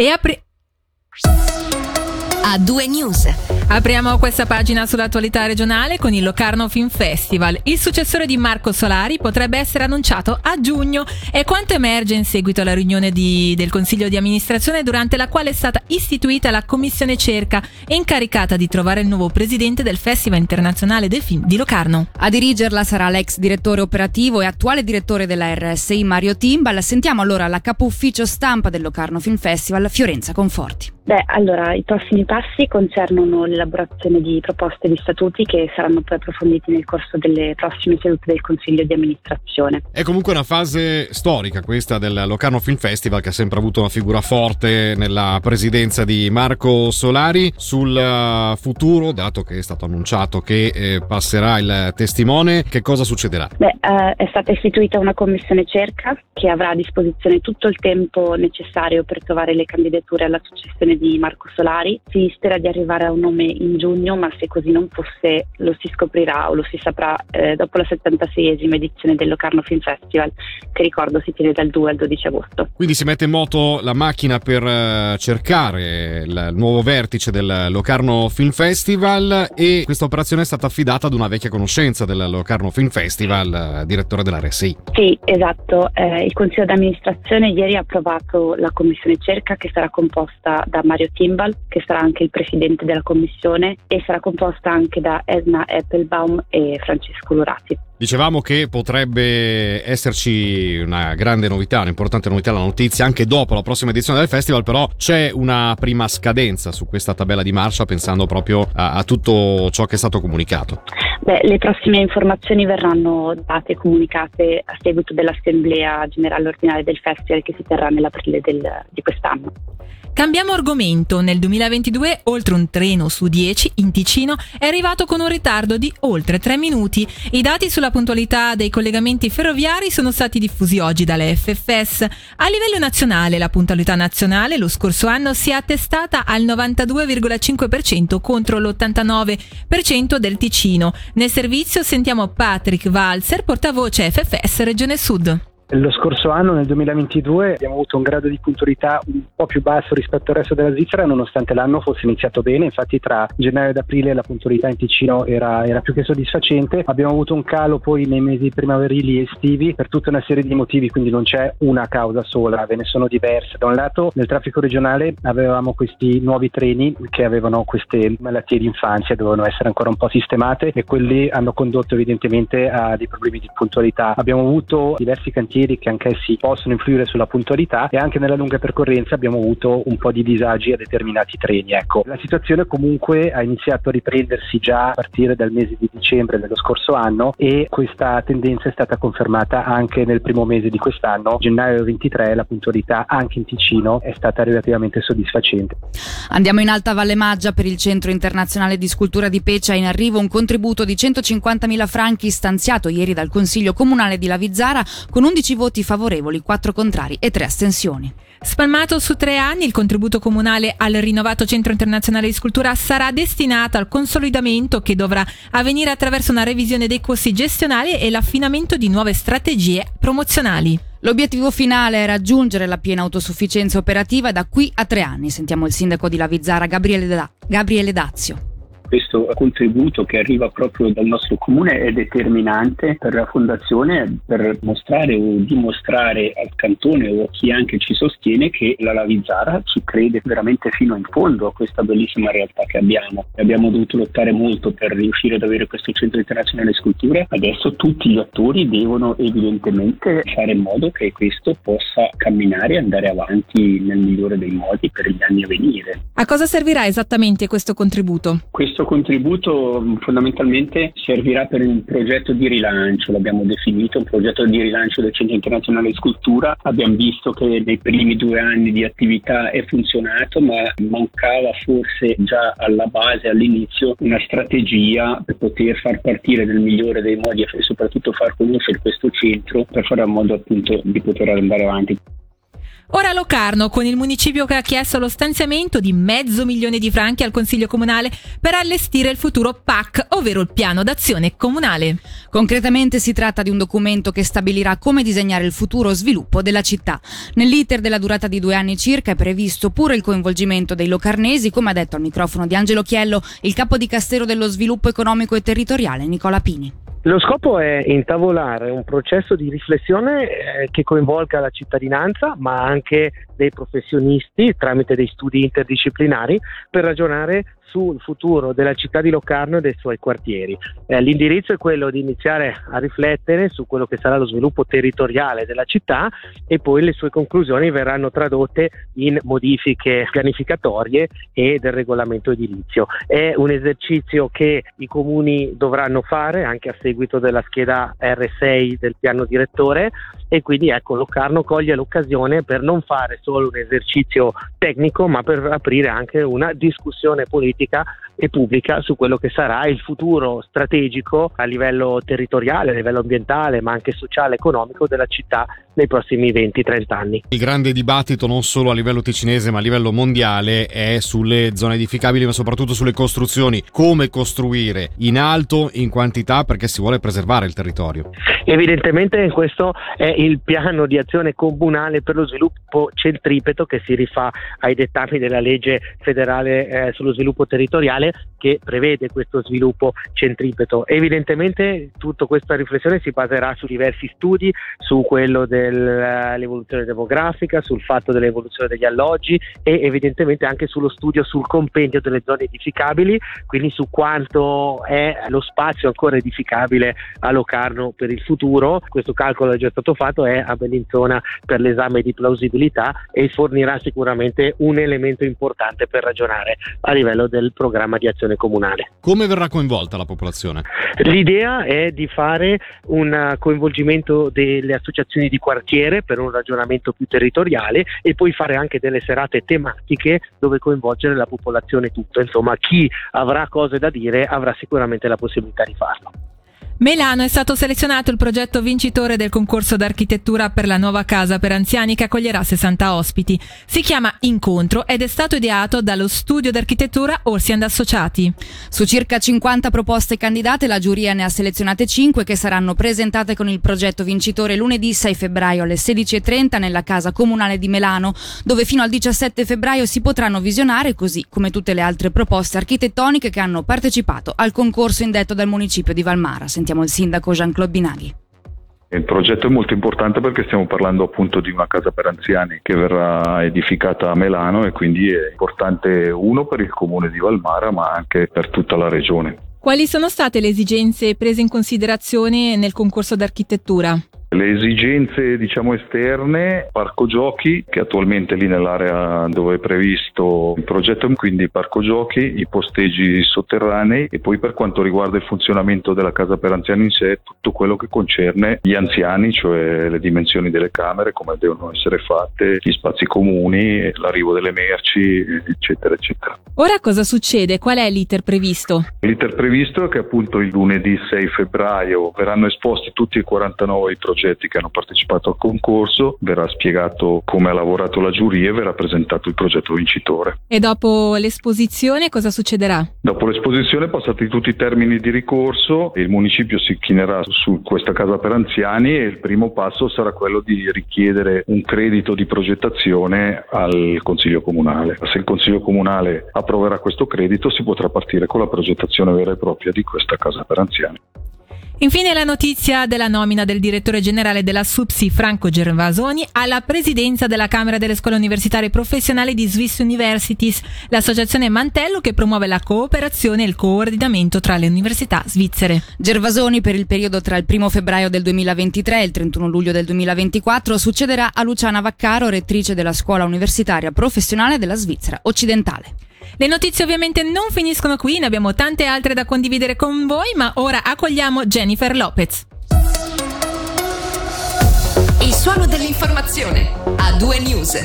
E apri... A due news. Apriamo questa pagina sull'attualità regionale con il Locarno Film Festival. Il successore di Marco Solari potrebbe essere annunciato a giugno. È quanto emerge in seguito alla riunione di, del Consiglio di amministrazione durante la quale è stata istituita la Commissione Cerca, incaricata di trovare il nuovo presidente del Festival Internazionale del Film di Locarno. A dirigerla sarà l'ex direttore operativo e attuale direttore della RSI Mario Timbal. Sentiamo allora la capo ufficio stampa del Locarno Film Festival, Fiorenza Conforti. Beh, allora i prossimi passi concernono l'elaborazione di proposte di statuti che saranno poi approfonditi nel corso delle prossime sedute del Consiglio di amministrazione. È comunque una fase storica questa del Locarno Film Festival che ha sempre avuto una figura forte nella presidenza di Marco Solari sul eh, futuro, dato che è stato annunciato che eh, passerà il testimone, che cosa succederà? Beh, eh, è stata istituita una commissione cerca che avrà a disposizione tutto il tempo necessario per trovare le candidature alla successione di Marco Solari. Si spera di arrivare a un nome in giugno, ma se così non fosse lo si scoprirà o lo si saprà eh, dopo la 76esima edizione del Locarno Film Festival, che ricordo si tiene dal 2 al 12 agosto. Quindi si mette in moto la macchina per uh, cercare il nuovo vertice del Locarno Film Festival e questa operazione è stata affidata ad una vecchia conoscenza del Locarno Film Festival, uh, direttore della RSI. Sì, esatto. Eh, il Consiglio d'amministrazione ieri ha approvato la commissione cerca che sarà composta da Mario Timbal, che sarà anche il presidente della commissione, e sarà composta anche da Edna Applebaum e Francesco Lurati. Dicevamo che potrebbe esserci una grande novità, un'importante novità, la notizia anche dopo la prossima edizione del festival, però c'è una prima scadenza su questa tabella di marcia pensando proprio a, a tutto ciò che è stato comunicato. Beh, le prossime informazioni verranno date e comunicate a seguito dell'assemblea generale ordinaria del festival che si terrà nell'aprile del, di quest'anno. Cambiamo argomento. Nel 2022 oltre un treno su 10 in Ticino è arrivato con un ritardo di oltre 3 minuti. I dati sulla puntualità dei collegamenti ferroviari sono stati diffusi oggi dalle FFS. A livello nazionale la puntualità nazionale lo scorso anno si è attestata al 92,5% contro l'89% del Ticino. Nel servizio sentiamo Patrick Walser, portavoce FFS Regione Sud. Lo scorso anno, nel 2022, abbiamo avuto un grado di puntualità un po' più basso rispetto al resto della Svizzera, nonostante l'anno fosse iniziato bene. Infatti, tra gennaio ed aprile la puntualità in Ticino era, era più che soddisfacente. Abbiamo avuto un calo poi nei mesi primaverili e estivi per tutta una serie di motivi, quindi non c'è una causa sola, ve ne sono diverse. Da un lato, nel traffico regionale avevamo questi nuovi treni che avevano queste malattie di infanzia, dovevano essere ancora un po' sistemate e quelli hanno condotto evidentemente a dei problemi di puntualità. Abbiamo avuto diversi cantieri cantieri che anch'essi possono influire sulla puntualità e anche nella lunga percorrenza abbiamo avuto un po' di disagi a determinati treni. Ecco, la situazione comunque ha iniziato a riprendersi già a partire dal mese di dicembre dello scorso anno e questa tendenza è stata confermata anche nel primo mese di quest'anno, gennaio 23, la puntualità anche in Ticino è stata relativamente soddisfacente. Andiamo in Alta Valle Maggia per il Centro Internazionale di Scultura di Pecia in arrivo un contributo di 150.000 franchi stanziato ieri dal Consiglio Comunale di Lavizzara con 11 11 voti favorevoli, 4 contrari e 3 astensioni. Spalmato su tre anni, il contributo comunale al rinnovato Centro Internazionale di Scultura sarà destinato al consolidamento che dovrà avvenire attraverso una revisione dei costi gestionali e l'affinamento di nuove strategie promozionali. L'obiettivo finale è raggiungere la piena autosufficienza operativa da qui a tre anni. Sentiamo il sindaco di Lavizzara, Gabriele, da- Gabriele Dazio questo contributo che arriva proprio dal nostro comune è determinante per la fondazione per mostrare o dimostrare al cantone o a chi anche ci sostiene che la Lavizzara ci crede veramente fino in fondo a questa bellissima realtà che abbiamo. Abbiamo dovuto lottare molto per riuscire ad avere questo centro internazionale di sculture. Adesso tutti gli attori devono evidentemente fare in modo che questo possa camminare e andare avanti nel migliore dei modi per gli anni a venire. A cosa servirà esattamente questo contributo? Questo questo contributo fondamentalmente servirà per un progetto di rilancio, l'abbiamo definito, un progetto di rilancio del Centro Internazionale di Scultura. Abbiamo visto che nei primi due anni di attività è funzionato, ma mancava forse già alla base, all'inizio, una strategia per poter far partire nel migliore dei modi e soprattutto far conoscere questo centro per fare in modo appunto di poter andare avanti. Ora Locarno, con il municipio che ha chiesto lo stanziamento di mezzo milione di franchi al Consiglio Comunale per allestire il futuro PAC, ovvero il piano d'azione comunale. Concretamente si tratta di un documento che stabilirà come disegnare il futuro sviluppo della città. Nell'iter della durata di due anni circa è previsto pure il coinvolgimento dei locarnesi, come ha detto al microfono di Angelo Chiello il capo di Castero dello Sviluppo Economico e Territoriale Nicola Pini. Lo scopo è intavolare un processo di riflessione eh, che coinvolga la cittadinanza, ma anche dei professionisti tramite dei studi interdisciplinari per ragionare sul futuro della città di Locarno e dei suoi quartieri. Eh, l'indirizzo è quello di iniziare a riflettere su quello che sarà lo sviluppo territoriale della città e poi le sue conclusioni verranno tradotte in modifiche pianificatorie e del regolamento edilizio. È un esercizio che i comuni dovranno fare anche a seguito della scheda R6 del piano direttore e quindi ecco Locarno coglie l'occasione per non fare solo un esercizio tecnico ma per aprire anche una discussione politica e pubblica su quello che sarà il futuro strategico a livello territoriale, a livello ambientale ma anche sociale e economico della città nei prossimi 20-30 anni. Il grande dibattito non solo a livello ticinese ma a livello mondiale è sulle zone edificabili ma soprattutto sulle costruzioni, come costruire in alto, in quantità perché si vuole preservare il territorio. Evidentemente questo è il piano di azione comunale per lo sviluppo centripeto che si rifà ai dettami della legge federale eh, sullo sviluppo territoriale che prevede questo sviluppo centripeto. Evidentemente tutta questa riflessione si baserà su diversi studi, su quello dell'evoluzione demografica, sul fatto dell'evoluzione degli alloggi e evidentemente anche sullo studio sul compendio delle zone edificabili, quindi su quanto è lo spazio ancora edificabile a Locarno per il futuro. Questo calcolo è già stato fatto, è a Bellinzona per l'esame di plausibilità e fornirà sicuramente un elemento importante per ragionare a livello del programma di azione comunale. Come verrà coinvolta la popolazione? L'idea è di fare un coinvolgimento delle associazioni di quartiere per un ragionamento più territoriale e poi fare anche delle serate tematiche dove coinvolgere la popolazione tutta. Insomma, chi avrà cose da dire avrà sicuramente la possibilità di farlo. Melano è stato selezionato il progetto vincitore del concorso d'architettura per la nuova casa per anziani che accoglierà 60 ospiti. Si chiama Incontro ed è stato ideato dallo studio d'architettura Orsi and Associati. Su circa 50 proposte candidate, la giuria ne ha selezionate 5 che saranno presentate con il progetto vincitore lunedì 6 febbraio alle 16.30 nella casa comunale di Melano, dove fino al 17 febbraio si potranno visionare, così come tutte le altre proposte architettoniche che hanno partecipato al concorso indetto dal municipio di Valmara. Sentiamo il sindaco Jean-Claude Binaghi. Il progetto è molto importante perché stiamo parlando appunto di una casa per anziani che verrà edificata a Melano e quindi è importante uno per il comune di Valmara ma anche per tutta la regione. Quali sono state le esigenze prese in considerazione nel concorso d'architettura? Le esigenze diciamo esterne, parco giochi che attualmente lì nell'area dove è previsto il progetto, quindi parco giochi, i posteggi sotterranei e poi per quanto riguarda il funzionamento della casa per anziani in sé, tutto quello che concerne gli anziani, cioè le dimensioni delle camere, come devono essere fatte, gli spazi comuni, l'arrivo delle merci, eccetera, eccetera. Ora cosa succede? Qual è l'iter previsto? L'iter previsto è che appunto il lunedì 6 febbraio verranno esposti tutti i 49 progetti progetti che hanno partecipato al concorso, verrà spiegato come ha lavorato la giuria e verrà presentato il progetto vincitore. E dopo l'esposizione cosa succederà? Dopo l'esposizione, passati tutti i termini di ricorso, il municipio si chinerà su questa casa per anziani e il primo passo sarà quello di richiedere un credito di progettazione al Consiglio Comunale. Se il Consiglio Comunale approverà questo credito si potrà partire con la progettazione vera e propria di questa casa per anziani. Infine la notizia della nomina del direttore generale della SUPSI Franco Gervasoni alla presidenza della Camera delle Scuole Universitarie Professionali di Swiss Universities, l'associazione Mantello che promuove la cooperazione e il coordinamento tra le università svizzere. Gervasoni per il periodo tra il 1 febbraio del 2023 e il 31 luglio del 2024 succederà a Luciana Vaccaro, rettrice della Scuola Universitaria Professionale della Svizzera Occidentale. Le notizie ovviamente non finiscono qui, ne abbiamo tante altre da condividere con voi, ma ora accogliamo Jennifer Lopez. Il suono dell'informazione a due news.